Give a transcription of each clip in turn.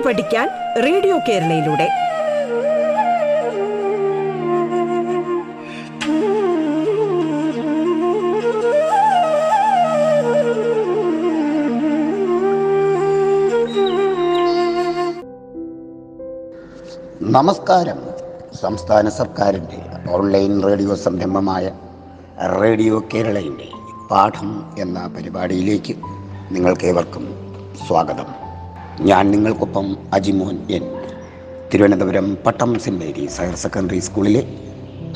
കേട്ടു പഠിക്കാൻ റേഡിയോ കേരളയിലൂടെ. നമസ്കാരം. സംസ്ഥാന സർക്കാരിന്റെ ഓൺലൈൻ റേഡിയോ സംരംഭമായ റേഡിയോ കേരളയുടെ പാഠം എന്ന പരിപാടിയിലേക്ക് നിങ്ങൾക്കേവർക്കും സ്വാഗതം. ഞാൻ നിങ്ങൾക്കൊപ്പം Ajimon N. Thiruvananthapuram Pattom Saint Mary's Higher Secondary സ്കൂളിലെ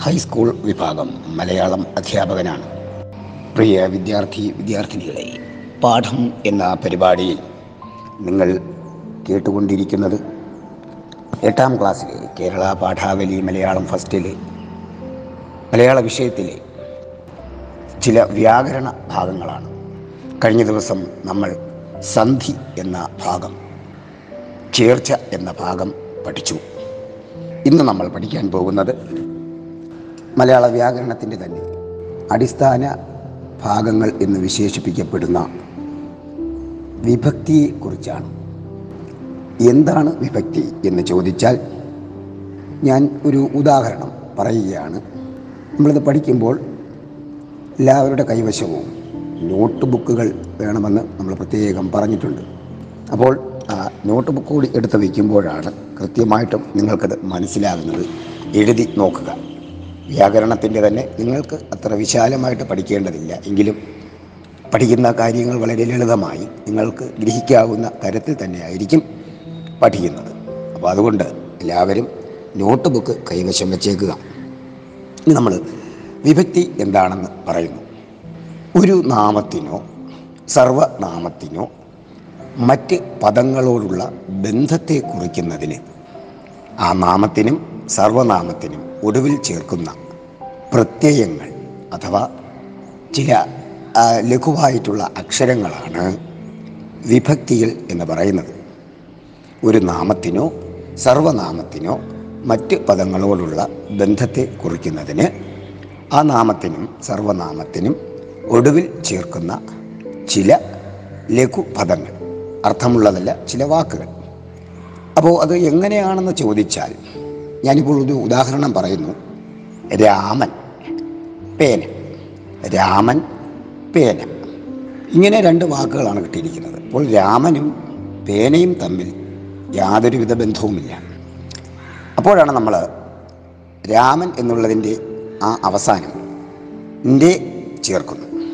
ഹൈസ്കൂൾ വിഭാഗം മലയാളം അധ്യാപകനാണ്. പ്രിയ വിദ്യാർത്ഥി വിദ്യാർത്ഥിനികളെ പാഠം എന്ന പരിപാടിയിൽ നിങ്ങൾ കേട്ടുകൊണ്ടിരിക്കുന്നത് എട്ടാം ക്ലാസ്സിലെ കേരള പാഠാവലി മലയാളം ഫസ്റ്റിലെ മലയാള വിഷയത്തിലെ ചില വ്യാകരണ ഭാഗങ്ങളാണ്. കഴിഞ്ഞ ദിവസം നമ്മൾ സന്ധി എന്ന ഭാഗം ചേർച്ച എന്ന ഭാഗം പഠിച്ചു. ഇന്ന് നമ്മൾ പഠിക്കാൻ പോകുന്നത് മലയാള വ്യാകരണത്തിന്റെ തന്നെ അടിസ്ഥാന ഭാഗങ്ങൾ എന്ന് വിശേഷിപ്പിക്കപ്പെടുന്ന വിഭക്തിയെക്കുറിച്ചാണ് എന്താണ് വിഭക്തി എന്ന് ചോദിച്ചാൽ ഞാൻ ഒരു ഉദാഹരണം പറയുകയാണ്. നമ്മളിത് പഠിക്കുമ്പോൾ എല്ലാവരുടെ കൈവശവും നോട്ട് ബുക്കുകൾ വേണമെന്ന് നമ്മൾ പ്രത്യേകം പറഞ്ഞിട്ടുണ്ട്. അപ്പോൾ നോട്ട് ബുക്ക് കൂടി എടുത്ത് വയ്ക്കുമ്പോഴാണ് കൃത്യമായിട്ടും നിങ്ങൾക്കത് മനസ്സിലാകുന്നത്. എഴുതി നോക്കുക. വ്യാകരണത്തിന്റെ തന്നെ നിങ്ങൾക്ക് അത്ര വിശാലമായിട്ട് പഠിക്കേണ്ടതില്ല. എങ്കിലും പഠിക്കുന്ന കാര്യങ്ങൾ വളരെ ലളിതമായി നിങ്ങൾക്ക് ഗ്രഹിക്കാവുന്ന തരത്തിൽ തന്നെ ആയിരിക്കും പഠിക്കുന്നത്. അപ്പോൾ അതുകൊണ്ട് എല്ലാവരും നോട്ട് ബുക്ക് കൈവശം വെച്ചേക്കുക. ഇനി നമ്മൾ വിഭക്തി എന്താണെന്ന് പറയുന്നു. ഒരു നാമത്തിനോ സർവനാമത്തിനോ മറ്റ് പദങ്ങളോടുള്ള ബന്ധത്തെ കുറിക്കുന്നതിന് ആ നാമത്തിനും സർവനാമത്തിനും ഒടുവിൽ ചേർക്കുന്ന പ്രത്യയങ്ങൾ അഥവാ ചില ലഘുവായിട്ടുള്ള അക്ഷരങ്ങളാണ് വിഭക്തികൾ എന്ന് പറയുന്നത്. ഒരു നാമത്തിനോ സർവനാമത്തിനോ മറ്റ് പദങ്ങളോടുള്ള ബന്ധത്തെ കുറിക്കുന്നതിന് ആ നാമത്തിനും സർവനാമത്തിനും ഒടുവിൽ ചേർക്കുന്ന ചില ലഘുപദങ്ങൾ അർത്ഥമുള്ളതല്ല ചില വാക്കുകൾ. അപ്പോൾ അത് എങ്ങനെയാണെന്ന് ചോദിച്ചാൽ ഞാനിപ്പോൾ ഒരു ഉദാഹരണം പറയുന്നു. രാമൻ പേന. രാമൻ പേന. ഇങ്ങനെ രണ്ട് വാക്കുകളാണ് കിട്ടിയിരിക്കുന്നത്. അപ്പോൾ രാമനും പേനയും തമ്മിൽ യാതൊരുവിധ ബന്ധവുമില്ല. അപ്പോഴാണ് നമ്മൾ രാമൻ എന്നുള്ളതിന്റെ ആ അവസാനം ഇന്റെ ചേർക്കുന്നു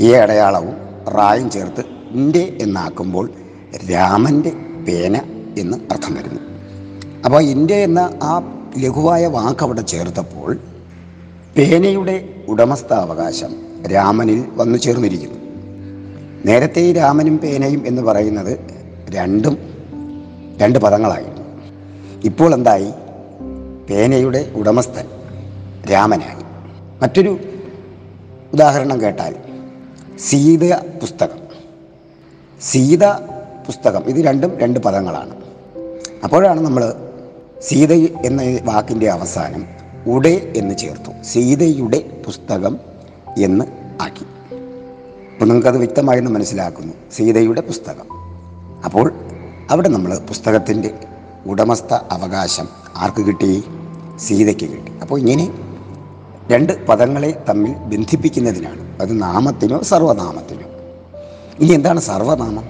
ഈ അടയാളവും റായും ചേർത്ത് ഇന്റെ എന്നാക്കുമ്പോൾ രാമന്റെ പേന എന്ന് അർത്ഥം വരുന്നു. അപ്പോൾ ഇന്റെ എന്ന ആ ലഘുവായ വാക്ക് അവിടെ ചേർത്തപ്പോൾ പേനയുടെ ഉടമസ്ഥാവകാശം രാമനിൽ വന്നു ചേർന്നിരിക്കുന്നു. നേരത്തെ രാമനും പേനയും എന്ന് പറയുന്നത് രണ്ടും രണ്ട് പദങ്ങളായിരുന്നു. ഇപ്പോൾ എന്തായി? പേനയുടെ ഉടമസ്ഥൻ രാമനായി. മറ്റൊരു ഉദാഹരണം കേട്ടാൽ സീത പുസ്തകം. സീത പുസ്തകം. ഇത് രണ്ടും രണ്ട് പദങ്ങളാണ്. അപ്പോഴാണ് നമ്മൾ സീത എന്ന വാക്കിന്റെ അവസാനം ഉടെ എന്ന് ചേർത്തു. സീതയുടെ പുസ്തകം എന്ന് ആക്കി. അപ്പോൾ നിങ്ങൾക്കത് വ്യക്തമായെന്ന് മനസ്സിലാക്കുന്നു. സീതയുടെ പുസ്തകം. അപ്പോൾ അവിടെ നമ്മൾ പുസ്തകത്തിന്റെ ഉടമസ്ഥ അവകാശം ആർക്ക് കിട്ടി? സീതയ്ക്ക് കിട്ടി. അപ്പോൾ ഇങ്ങനെ രണ്ട് പദങ്ങളെ തമ്മിൽ ബന്ധിപ്പിക്കുന്നതിനാണ്. അത് നാമത്തിനോ സർവനാമത്തിനോ ഇനി എന്താണ് സർവനാമം?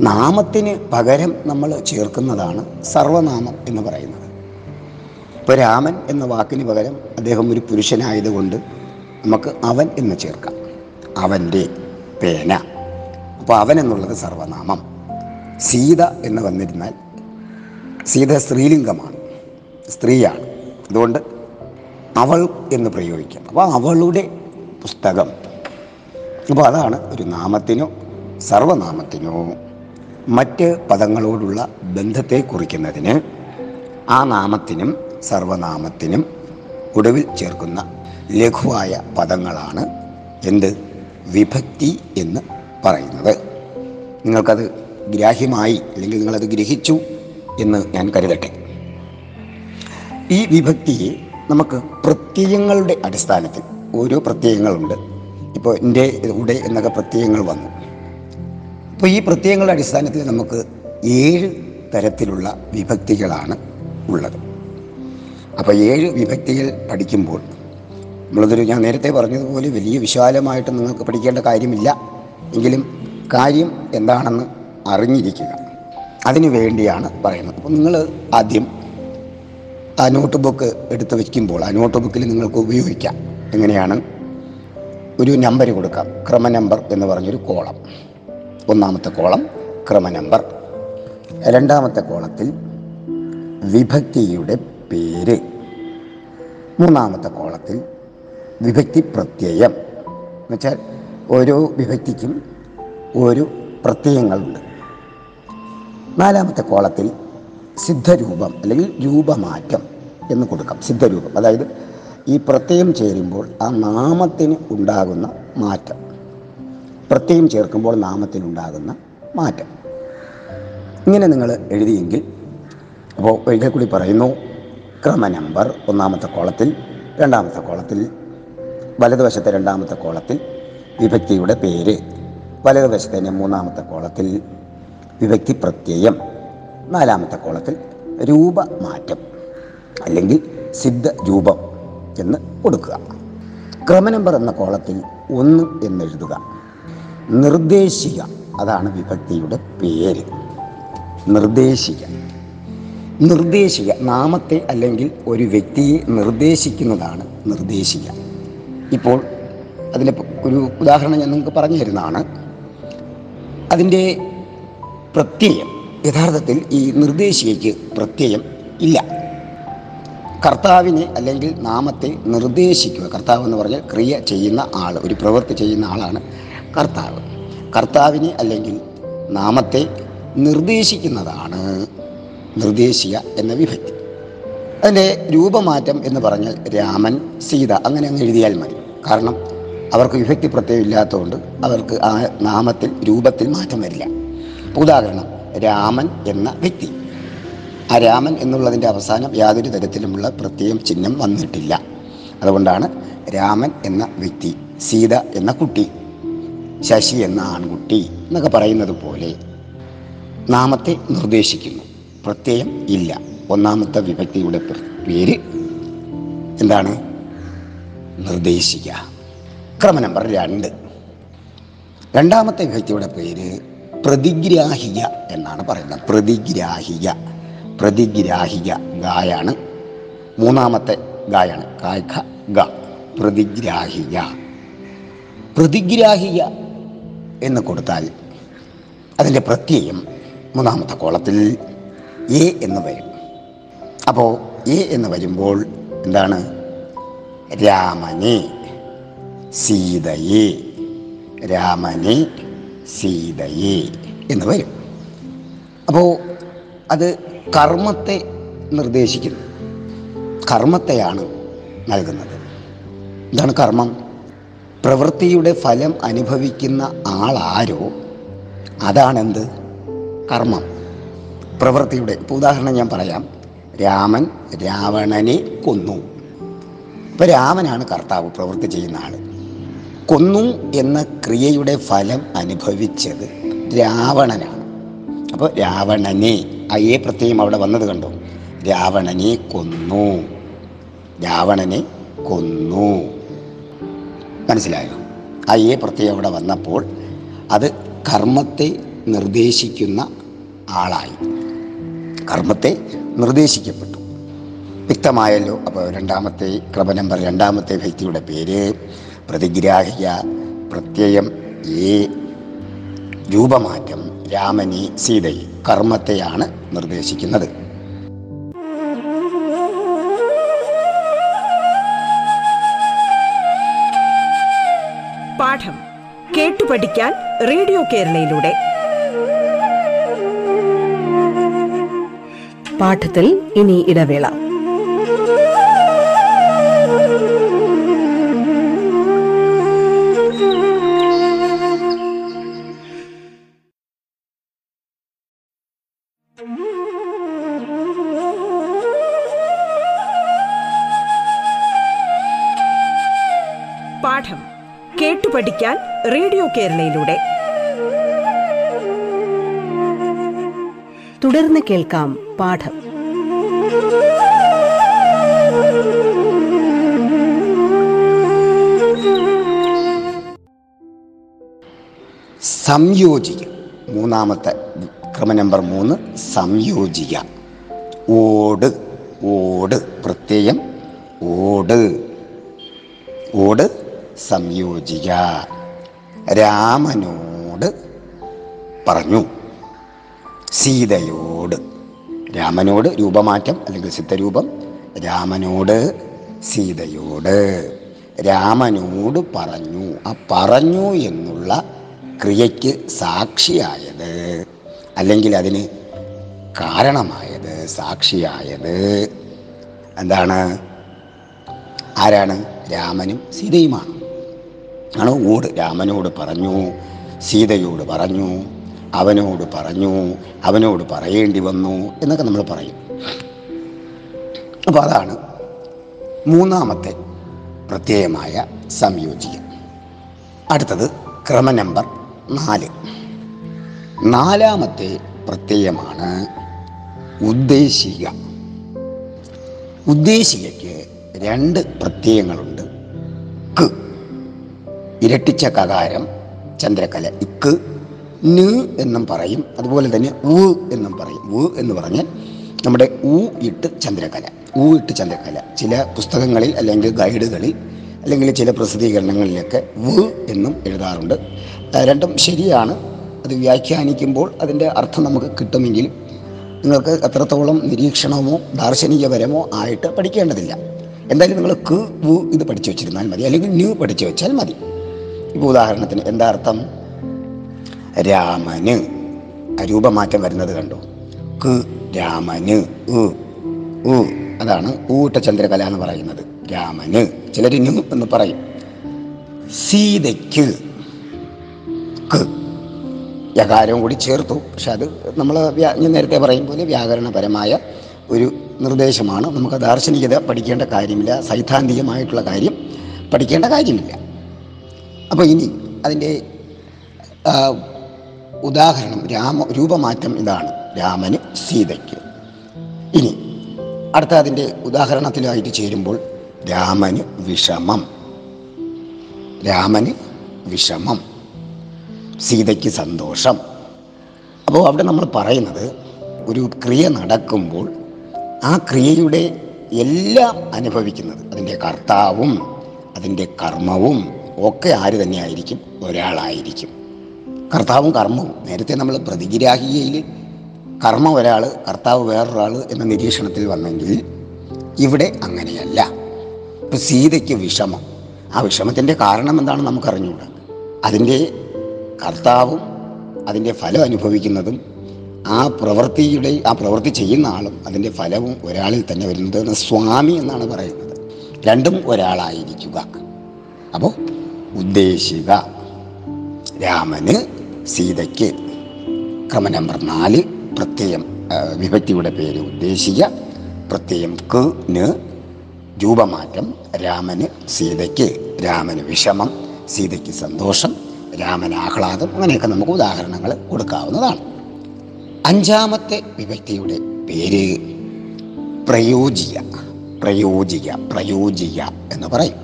നാമത്തിന് പകരം നമ്മൾ ചേർക്കുന്നതാണ് സർവനാമം എന്ന് പറയുന്നത്. ഇപ്പോൾ രാമൻ എന്ന വാക്കിന് പകരം അദ്ദേഹം ഒരു പുരുഷനായതുകൊണ്ട് നമുക്ക് അവൻ എന്ന് ചേർക്കാം. അവന്റെ പേന. അപ്പോൾ അവൻ എന്നുള്ളത് സർവനാമം. സീത എന്ന് വന്നിരുന്നാൽ സീത സ്ത്രീലിംഗമാണ് സ്ത്രീയാണ്. അതുകൊണ്ട് അവൾ എന്ന് പ്രയോഗിക്കാം. അപ്പോൾ അവളുടെ പുസ്തകം അപ്പോൾ അതാണ് ഒരു നാമത്തിനോ സർവനാമത്തിനോ മറ്റ് പദങ്ങളോടുള്ള ബന്ധത്തെ കുറിക്കുന്നതിന് ആ നാമത്തിനും സർവനാമത്തിനും ഒടുവിൽ ചേർക്കുന്ന ലഘുവായ പദങ്ങളാണ് എന്ത്? വിഭക്തി എന്ന് പറയുന്നത്. നിങ്ങൾക്കത് ഗ്രാഹ്യമായി അല്ലെങ്കിൽ നിങ്ങളത് ഗ്രഹിച്ചു എന്ന് ഞാൻ കരുതട്ടെ. ഈ വിഭക്തിയെ നമുക്ക് പ്രത്യയങ്ങളുടെ അടിസ്ഥാനത്തിൽ ഓരോ പ്രത്യയങ്ങളുണ്ട്. ഇപ്പോൾ എന്റെ ഉടെ എന്നൊക്കെ പ്രത്യയങ്ങൾ വന്നു. അപ്പോൾ ഈ പ്രത്യയങ്ങളുടെ അടിസ്ഥാനത്തിൽ നമുക്ക് ഏഴ് തരത്തിലുള്ള വിഭക്തികളാണ് ഉള്ളത്. അപ്പോൾ ഏഴ് വിഭക്തികൾ പഠിക്കുമ്പോൾ നമ്മളതൊരു ഞാൻ നേരത്തെ പറഞ്ഞതുപോലെ വലിയ വിശാലമായിട്ട് നിങ്ങൾക്ക് പഠിക്കേണ്ട കാര്യമില്ല. എങ്കിലും കാര്യം എന്താണെന്ന് അറിഞ്ഞിരിക്കുക. അതിനു വേണ്ടിയാണ് പറയുന്നത്. അപ്പോൾ നിങ്ങൾ ആദ്യം ആ നോട്ട് ബുക്ക് എടുത്ത് വയ്ക്കുമ്പോൾ ആ നോട്ട് ബുക്കിൽ നിങ്ങൾക്ക് ഉപയോഗിക്കാം. എങ്ങനെയാണ്? ഒരു നമ്പർ കൊടുക്കാം. ക്രമ നമ്പർ എന്ന് പറഞ്ഞൊരു കോളം. ഒന്നാമത്തെ കോളം ക്രമ നമ്പർ. രണ്ടാമത്തെ കോളത്തിൽ വിഭക്തിയുടെ പേര്. മൂന്നാമത്തെ കോളത്തിൽ വിഭക്തി പ്രത്യയം. എന്നുവെച്ചാൽ ഓരോ വിഭക്തിക്കും ഓരോ പ്രത്യയങ്ങളുണ്ട്. നാലാമത്തെ കോളത്തിൽ സിദ്ധരൂപം അല്ലെങ്കിൽ രൂപമാറ്റം എന്ന് കൊടുക്കാം. സിദ്ധരൂപം. അതായത് ഈ പ്രത്യയം ചേരുമ്പോൾ ആ നാമത്തിന് ഉണ്ടാകുന്ന മാറ്റം. പ്രത്യയം ചേർക്കുമ്പോൾ നാമത്തിനുണ്ടാകുന്ന മാറ്റം. ഇങ്ങനെ നിങ്ങൾ എഴുതിയെങ്കിൽ അപ്പോൾ ഒരിക്കൽ പറയുന്നു ക്രമ നമ്പർ ഒന്നാമത്തെ കോളത്തിൽ രണ്ടാമത്തെ കോളത്തിൽ വലതുവശത്തെ രണ്ടാമത്തെ കോളത്തിൽ വിഭക്തിയുടെ പേര് വലതുവശത്തെ മൂന്നാമത്തെ കോളത്തിൽ വിഭക്തി പ്രത്യയം നാലാമത്തെ കോളത്തിൽ രൂപമാറ്റം അല്ലെങ്കിൽ സിദ്ധ രൂപം. എന്ന് കൊടുക്കുക. ക്രമ നമ്പർ എന്ന കോളത്തിൽ ഒന്ന് എന്നെഴുതുക. നിർദ്ദേശിക അതാണ് വിഭക്തിയുടെ പേര്. നിർദ്ദേശിക. നിർദ്ദേശിക നാമത്തെ അല്ലെങ്കിൽ ഒരു വ്യക്തിയെ നിർദ്ദേശിക്കുന്നതാണ് നിർദ്ദേശിക. ഇപ്പോൾ അതിന് ഒരു ഉദാഹരണം ഞാൻ നിങ്ങൾക്ക് പറഞ്ഞു തരുന്നതാണ്. അതിന്റെ പ്രത്യയം യഥാർത്ഥത്തിൽ ഈ നിർദ്ദേശികയ്ക്ക് പ്രത്യയം ഇല്ല. കർത്താവിനെ അല്ലെങ്കിൽ നാമത്തെ നിർദ്ദേശിക്കുക. കർത്താവ് എന്ന് പറഞ്ഞാൽ ക്രിയ ചെയ്യുന്ന ആൾ ഒരു പ്രവൃത്തി ചെയ്യുന്ന ആളാണ് കർത്താവ്. കർത്താവിനെ അല്ലെങ്കിൽ നാമത്തെ നിർദ്ദേശിക്കുന്നതാണ് നിർദ്ദേശിക എന്ന വിഭക്തി. അതിന്റെ രൂപമാറ്റം എന്ന് പറഞ്ഞാൽ രാമൻ സീത അങ്ങനെ അങ്ങ് എഴുതിയാൽ മതി. കാരണം അവർക്ക് വിഭക്തി പ്രത്യയം ഇല്ലാത്തതുകൊണ്ട് അവർക്ക് ആ നാമത്തിൽ രൂപത്തിൽ മാറ്റം വരില്ല. ഉദാഹരണം രാമൻ എന്ന വ്യക്തി. ആ രാമൻ എന്നുള്ളതിന്റെ അവസാനം യാതൊരു തരത്തിലുമുള്ള പ്രത്യേകം ചിഹ്നം വന്നിട്ടില്ല. അതുകൊണ്ടാണ് രാമൻ എന്ന വ്യക്തി സീത എന്ന കുട്ടി ശശി എന്ന ആൺകുട്ടി എന്നൊക്കെ പറയുന്നത് പോലെ നാമത്തെ നിർദ്ദേശിക്കുന്നു. പ്രത്യയം ഇല്ല. ഒന്നാമത്തെ വിഭക്തിയുടെ പേര് എന്താണ്? നിർദ്ദേശിക്കുക. ക്രമ നമ്പർ രണ്ട്. രണ്ടാമത്തെ വിഭക്തിയുടെ പേര് പ്രതിഗ്രാഹിക എന്നാണ് പറയുന്നത്. പ്രതിഗ്രാഹിക. പ്രതിഗ്രാഹിക ഗായാണ്. മൂന്നാമത്തെ ഗായാണ് കായ്ഖ ഗ. പ്രതിഗ്രാഹിക. പ്രതിഗ്രാഹിക എന്ന് കൊടുത്താൽ അതിന്റെ പ്രത്യയം മൂന്നാമത്തെ കോളത്തിൽ എ എന്ന് വരും. അപ്പോൾ എ എന്ന് വരുമ്പോൾ എന്താണ്? രാമനെ സീതയെ രാമനെ സീതയെ എന്ന് വരും. അപ്പോൾ അത് കർമ്മത്തെ നിർദ്ദേശിക്കുന്നു. കർമ്മത്തെയാണ് നൽകുന്നത്. എന്താണ് കർമ്മം? പ്രവൃത്തിയുടെ ഫലം അനുഭവിക്കുന്ന ആളാരോ? അതാണെന്ത്? കർമ്മം. പ്രവൃത്തിയുടെ ഇപ്പോൾ ഉദാഹരണം ഞാൻ പറയാം. രാമൻ രാവണനെ കൊന്നു. ഇപ്പോൾ രാമനാണ് കർത്താവ് പ്രവൃത്തി ചെയ്യുന്ന ആൾ കൊന്നു എന്ന ക്രിയയുടെ ഫലം അനുഭവിച്ചത് രാവണനാണ്. അപ്പോൾ രാവണനെ അയ്യേ പ്രത്യയം അവിടെ വന്നത് കണ്ടോ? രാവണനെ കൊന്നു. രാവണനെ കൊന്നു. മനസ്സിലായോ? അയ്യേ പ്രത്യയം അവിടെ വന്നപ്പോൾ അത് കർമ്മത്തെ നിർദ്ദേശിക്കുന്ന ആളായി. കർമ്മത്തെ നിർദ്ദേശിക്കപ്പെട്ടു. വ്യക്തമായല്ലോ? അപ്പോൾ രണ്ടാമത്തെ ക്രമ നമ്പർ രണ്ടാമത്തെ വ്യക്തിയുടെ പേര് പ്രതിഗ്രാഹിക പ്രത്യയം ഏ രൂപമാറ്റം രാമനെ സീതയെ. കർമ്മത്തെയാണ് നിർദ്ദേശിക്കുന്നത്. പാഠം കേട്ടു പഠിക്കാൻ റേഡിയോ കേരളയിലൂടെ. പാഠത്തിൽ ഇനി ഇടവേള. പഠിക്കാൻ റേഡിയോ കേരളയിലൂടെ. തുടർന്ന് കേൾക്കാം പാഠം. സംയോജിക. മൂന്നാമത്തെ ക്രമ നമ്പർ മൂന്ന്. സംയോജിക. ഓട് ഓട്. പ്രത്യയം ഓട്. ഓട്. സംയോജിക. രാമനോട് പറഞ്ഞു. സീതയോട്. രാമനോട് രൂപമാറ്റം അല്ലെങ്കിൽ സിദ്ധരൂപം. രാമനോട് സീതയോട്. രാമനോട് പറഞ്ഞു. ആ പറഞ്ഞു എന്നുള്ള ക്രിയയ്ക്ക് സാക്ഷിയായത്. അല്ലെങ്കിൽ അതിന് കാരണമായത് സാക്ഷിയായത്. എന്താണ്? ആരാണ്? രാമനും സീതയുമാണ്. ആണ് ഓട് രാമനോട് പറഞ്ഞു സീതയോട് പറഞ്ഞു അവനോട് പറഞ്ഞു അവനോട് പറയേണ്ടി വന്നു എന്നൊക്കെ നമ്മൾ പറയും. അപ്പോൾ അതാണ് മൂന്നാമത്തെ പ്രത്യയമായ സംയോജിക. അടുത്തത് ക്രമ നമ്പർ നാല്. നാലാമത്തെ പ്രത്യയമാണ് ഉദ്ദേശിക. ഉദ്ദേശികയ്ക്ക് രണ്ട് പ്രത്യയങ്ങളുണ്ട് ക് ഇരട്ടിച്ച കകാരം ചന്ദ്രക്കല ഇക്ക് ന് എന്നും പറയും. അതുപോലെ തന്നെ ഉ എന്നും പറയും. ഉ എന്ന് പറഞ്ഞാൽ നമ്മുടെ ഉ ഇട്ട് ചന്ദ്രകല ഉ ഇട്ട് ചന്ദ്രകല. ചില പുസ്തകങ്ങളിൽ അല്ലെങ്കിൽ ഗൈഡുകളിൽ അല്ലെങ്കിൽ ചില പ്രസിദ്ധീകരണങ്ങളിലൊക്കെ ഉ എന്നും എഴുതാറുണ്ട്. രണ്ടും ശരിയാണ്. അത് വ്യാഖ്യാനിക്കുമ്പോൾ അതിന്റെ അർത്ഥം നമുക്ക് കിട്ടുമെങ്കിലും നിങ്ങൾക്ക് അത്രത്തോളം നിരീക്ഷണമോ ദാർശനികപരമോ ആയിട്ട് പഠിക്കേണ്ടതില്ല. എന്തായാലും നിങ്ങൾ ക് വു ഇത് പഠിച്ചു വെച്ചിരുന്നാൽ മതി. അല്ലെങ്കിൽ ന്യൂ പഠിച്ചു വെച്ചാൽ മതി. ഇപ്പോൾ ഉദാഹരണത്തിന് എന്താ അർത്ഥം? രാമന് രൂപമാറ്റം വരുന്നത് കണ്ടു? ക് രാമന് ഉ അതാണ് ഊട്ടചന്ദ്രകല എന്ന് പറയുന്നത്. രാമന് ചിലർ എന്ന് പറയും. സീതയ്ക്ക് ക് യകാരവും കൂടി ചേർത്തു. പക്ഷെ അത് നമ്മൾ ഞാൻ നേരത്തെ പറയും പോലെ വ്യാകരണപരമായ ഒരു നിർദ്ദേശമാണ്. നമുക്ക് ദാർശനികത പഠിക്കേണ്ട കാര്യമില്ല. സൈദ്ധാന്തികമായിട്ടുള്ള കാര്യം പഠിക്കേണ്ട കാര്യമില്ല. അപ്പോൾ ഇനി അതിന്റെ ഉദാഹരണം രാമ രൂപമാറ്റം ഇതാണ് രാമന് സീതയ്ക്ക്. ഇനി അടുത്ത അതിന്റെ ഉദാഹരണത്തിലായിട്ട് ചേരുമ്പോൾ രാമന് വിഷമം. രാമന് വിഷമം. സീതയ്ക്ക് സന്തോഷം. അപ്പോൾ അവിടെ നമ്മൾ പറയുന്നത് ഒരു ക്രിയ നടക്കുമ്പോൾ ആ ക്രിയയുടെ എല്ലാം അനുഭവിക്കുന്നത് അതിന്റെ കർത്താവും അതിന്റെ കർമ്മവും ഒക്കെ ആര് തന്നെ ആയിരിക്കും ഒരാളായിരിക്കും. കർത്താവും കർമ്മവും. നേരത്തെ നമ്മൾ പ്രതിഗ്രാഹികയിൽ കർമ്മം ഒരാൾ കർത്താവ് വേറൊരാൾ എന്ന നിരീക്ഷണത്തിൽ വന്നെങ്കിൽ ഇവിടെ അങ്ങനെയല്ല. ഇപ്പം സീതയ്ക്ക് വിഷമം. ആ വിഷമത്തിന്റെ കാരണം എന്താണെന്ന് നമുക്കറിഞ്ഞുകൂടാ അതിന്റെ കർത്താവും അതിന്റെ ഫലം അനുഭവിക്കുന്നതും ആ പ്രവൃത്തിയുടെ ആ പ്രവൃത്തി ചെയ്യുന്ന ആളും അതിന്റെ ഫലവും ഒരാളിൽ തന്നെ വരുന്നത് സ്വാമി എന്നാണ് പറയുന്നത്. രണ്ടും ഒരാളായിരിക്കുക. അപ്പോൾ ഉദ്ദേശിക രാമന് സീതയ്ക്ക് ക്രമ നമ്പർ നാല് പ്രത്യയം വിഭക്തിയുടെ പേര് ഉദ്ദേശിക പ്രത്യയം ക് ന് രൂപമാറ്റം രാമന് സീതയ്ക്ക് രാമന് വിഷമം സീതയ്ക്ക് സന്തോഷം രാമന് ആഹ്ലാദം അങ്ങനെയൊക്കെ നമുക്ക് ഉദാഹരണങ്ങൾ കൊടുക്കാവുന്നതാണ്. അഞ്ചാമത്തെ വിഭക്തിയുടെ പേര് പ്രയോജിക പ്രയോജിക പ്രയോജിക എന്ന് പറയും.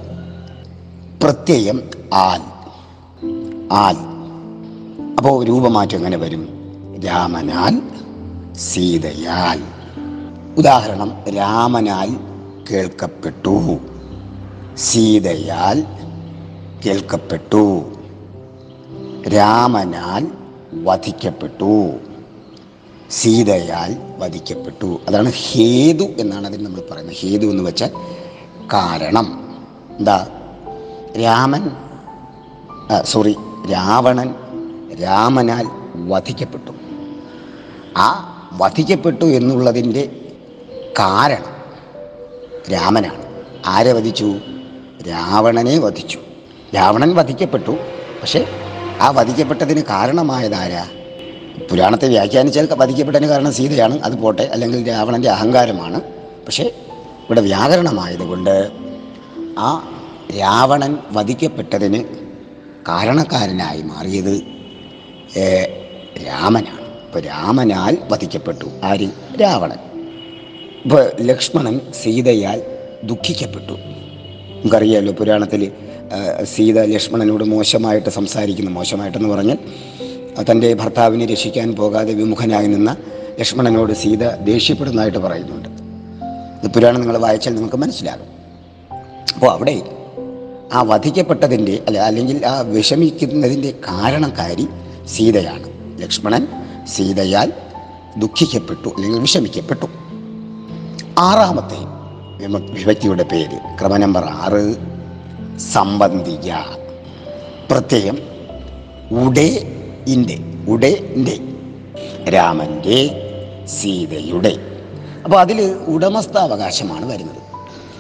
പ്രത്യയം ആൽ. ആൽ. അപ്പോൾ രൂപമാറ്റം എങ്ങനെ വരും? രാമനാൽ സീതയാൽ. ഉദാഹരണം രാമനാൽ കേൾക്കപ്പെട്ടു. സീതയാൽ കേൾക്കപ്പെട്ടു. രാമനാൽ വധിക്കപ്പെട്ടു. സീതയാൽ വധിക്കപ്പെട്ടു. അതാണ് ഹേതു എന്നാണ് അതിന് നമ്മൾ പറയുന്നത്. ഹേതു എന്ന് വെച്ചാൽ കാരണം. എന്താ? രാമൻ സോറി രാവണൻ രാമനാൽ വധിക്കപ്പെട്ടു. ആ വധിക്കപ്പെട്ടു എന്നുള്ളതിന്റെ കാരണം രാമനാണ്. ആരെ വധിച്ചു? രാവണനെ വധിച്ചു. രാവണൻ വധിക്കപ്പെട്ടു. പക്ഷേ ആ വധിക്കപ്പെട്ടതിന് കാരണമായതാരാ? പുരാണത്തെ വ്യാഖ്യാനിച്ചാൽ വധിക്കപ്പെട്ടതിന് കാരണം സീതയാണ് അത് പോട്ടെ അല്ലെങ്കിൽ രാവണന്റെ അഹങ്കാരമാണ്. പക്ഷേ ഇവിടെ വ്യാകരണമായതുകൊണ്ട് ആ രാവണൻ വധിക്കപ്പെട്ടതിന് കാരണക്കാരനായി മാറിയത് രാമനാണ്. ഇപ്പോൾ രാമനാൽ വധിക്കപ്പെട്ടു. ആര്? രാവണൻ. ഇപ്പോൾ ലക്ഷ്മണൻ സീതയാൽ ദുഃഖിക്കപ്പെട്ടു. നമുക്കറിയാമല്ലോ പുരാണത്തിൽ സീത ലക്ഷ്മണനോട് മോശമായിട്ട് സംസാരിക്കുന്നു. മോശമായിട്ടെന്ന് പറഞ്ഞാൽ തന്റെ ഭർത്താവിനെ രക്ഷിക്കാൻ പോകാതെ വിമുഖനായി നിന്ന ലക്ഷ്മണനോട് സീത ദേഷ്യപ്പെടുന്നതായിട്ട് പറയുന്നുണ്ട്. ഇത് പുരാണം നിങ്ങൾ വായിച്ചാൽ നിങ്ങൾക്ക് മനസ്സിലാകും. അപ്പോൾ അവിടെ ആ വധിക്കപ്പെട്ടതിന്റെ അല്ല അല്ലെങ്കിൽ ആ വിഷമിക്കുന്നതിന്റെ കാരണക്കാരി സീതയാണ്. ലക്ഷ്മണൻ സീതയാൽ ദുഃഖിക്കപ്പെട്ടു അല്ലെങ്കിൽ വിഷമിക്കപ്പെട്ടു. ആറാമത്തെ വിഭക്തിയുടെ പേര് ക്രമ നമ്പർ ആറ് സംബന്ധിക പ്രത്യയം ഉടേ ഇന്റെ ഉടേ ഇന്റെ രാമന്റെ സീതയുടെ. അപ്പോൾ അതിൽ ഉടമസ്ഥാവകാശമാണ് വരുന്നത്.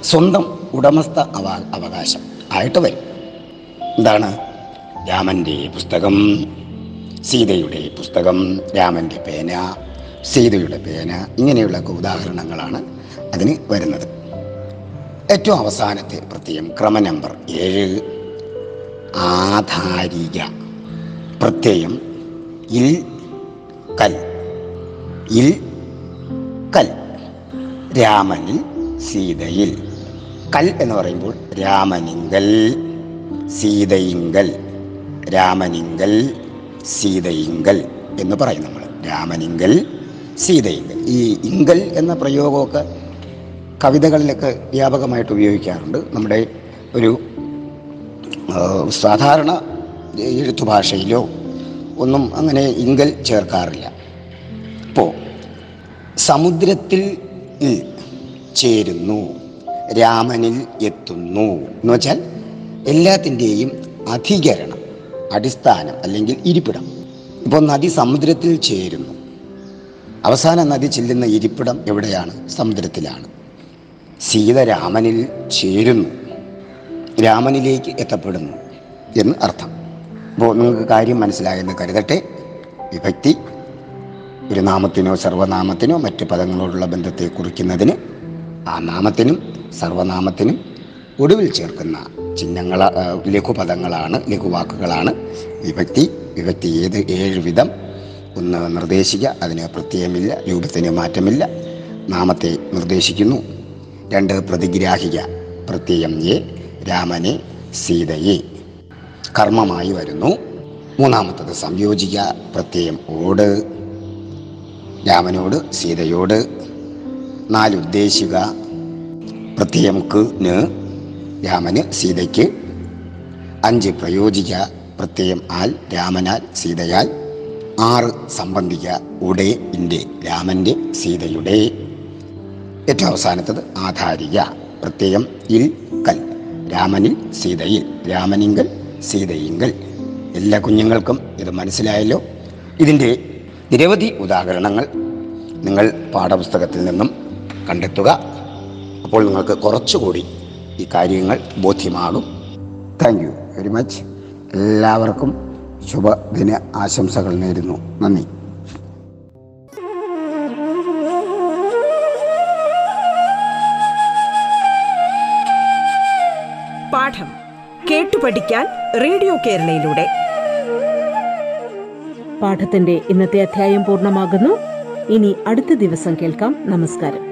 സ്വന്തം ഉടമസ്ഥ അവ അവകാശം. ആയിട്ട് വരും എന്താണ്? രാമന്റെ പുസ്തകം. സീതയുടെ പുസ്തകം. രാമന്റെ പേന. സീതയുടെ പേന. ഇങ്ങനെയുള്ളൊക്കെ ഉദാഹരണങ്ങളാണ് അതിന് വരുന്നത്. ഏറ്റവും അവസാനത്തെ പ്രത്യയം ക്രമ നമ്പർ ഏഴ്. ആധാരിക. പ്രത്യയം ഇൽ കൽ. ഇൽ കൽ. രാമനിൽ സീതയിൽ. കൽ എന്ന് പറയുമ്പോൾ രാമനിങ്കൽ സീതയിങ്കൽ രാമനിങ്കൽ സീതയിങ്കൽ എന്ന് പറയും നമ്മൾ. രാമനിങ്കൽ സീതയിങ്കൽ. ഈ ഇങ്കൽ എന്ന പ്രയോഗമൊക്കെ കവിതകളിലൊക്കെ വ്യാപകമായിട്ട് ഉപയോഗിക്കാറുണ്ട്. നമ്മുടെ ഒരു സാധാരണ എഴുത്തു ഭാഷയിലോ ഒന്നും അങ്ങനെ ഇങ്കൽ ചേർക്കാറില്ല. അപ്പോൾ സമുദ്രത്തിൽ ചേരുന്നു. രാമനിൽ എത്തുന്നു. എന്ന് വെച്ചാൽ എല്ലാത്തിന്റെയും അധികരണം അടിസ്ഥാനം അല്ലെങ്കിൽ ഇരിപ്പിടം. ഇപ്പോൾ നദി സമുദ്രത്തിൽ ചേരുന്നു. അവസാന നദി ചെല്ലുന്ന ഇരിപ്പിടം എവിടെയാണ്? സമുദ്രത്തിലാണ്. സീത രാമനിൽ ചേരുന്നു. രാമനിലേക്ക് എത്തപ്പെടുന്നു എന്ന് അർത്ഥം. അപ്പോൾ നിങ്ങൾക്ക് കാര്യം മനസ്സിലായെന്ന് കരുതട്ടെ. വിഭക്തി ഒരു നാമത്തിനോ സർവനാമത്തിനോ മറ്റ് പദങ്ങളോടുള്ള ബന്ധത്തെ കുറിക്കുന്നതിന് ആ നാമത്തിനും സർവനാമത്തിനും ഒടുവിൽ ചേർക്കുന്ന ചിഹ്നങ്ങൾ ലഘുപദങ്ങളാണ് ലഘുവാക്കുകളാണ്. വിഭക്തി വിഭക്തി ഏത് ഏഴ് വിധം? ഒന്ന് നിർദ്ദേശിക്കുക അതിന് പ്രത്യയമില്ല രൂപത്തിന് മാറ്റമില്ല. നാമത്തെ നിർദ്ദേശിക്കുന്നു. രണ്ട് പ്രതിഗ്രാഹിക പ്രത്യയം എ രാമനെ സീതയെ. കർമ്മമായി വരുന്നു. മൂന്നാമത്തത് സംയോജിക പ്രത്യയം ഓട് രാമനോട് സീതയോട്. നാല് ഉദ്ദേശിക പ്രത്യയം ന് രാമന് സീതയ്ക്ക്. അഞ്ച് പ്രയോജിക പ്രത്യയം ആൽ രാമനാൽ സീതയാൽ. ആറ് സംബന്ധിക ഉടേ ഇന്റെ രാമന്റെ സീതയുടെ. ഏറ്റവും അവസാനത്തത് ആധാരിക പ്രത്യയം ഇൽ കൽ രാമനിൽ സീതയിൽ രാമനിങ്കൽ സീതയിങ്കൽ. എല്ലാ കുഞ്ഞുങ്ങൾക്കും ഇത് മനസ്സിലായല്ലോ. ഇതിന്റെ നിരവധി ഉദാഹരണങ്ങൾ നിങ്ങൾ പാഠപുസ്തകത്തിൽ നിന്നും കണ്ടെത്തുക. അപ്പോൾ നിങ്ങൾക്ക് കുറച്ചുകൂടി ഈ കാര്യങ്ങൾ ബോധ്യമാകും. താങ്ക് യു വെരി മച്ച് എല്ലാവർക്കും ശുഭദിന ആശംസകൾ നേരുന്നു. നന്ദി. പാഠം കേട്ടു പഠിക്കാൻ റേഡിയോ കേരളയിലൂടെ. പാഠത്തിന്റെ ഇന്നത്തെ അധ്യായം പൂർണമാകുന്നു. ഇനി അടുത്ത ദിവസം കേൾക്കാം. നമസ്കാരം.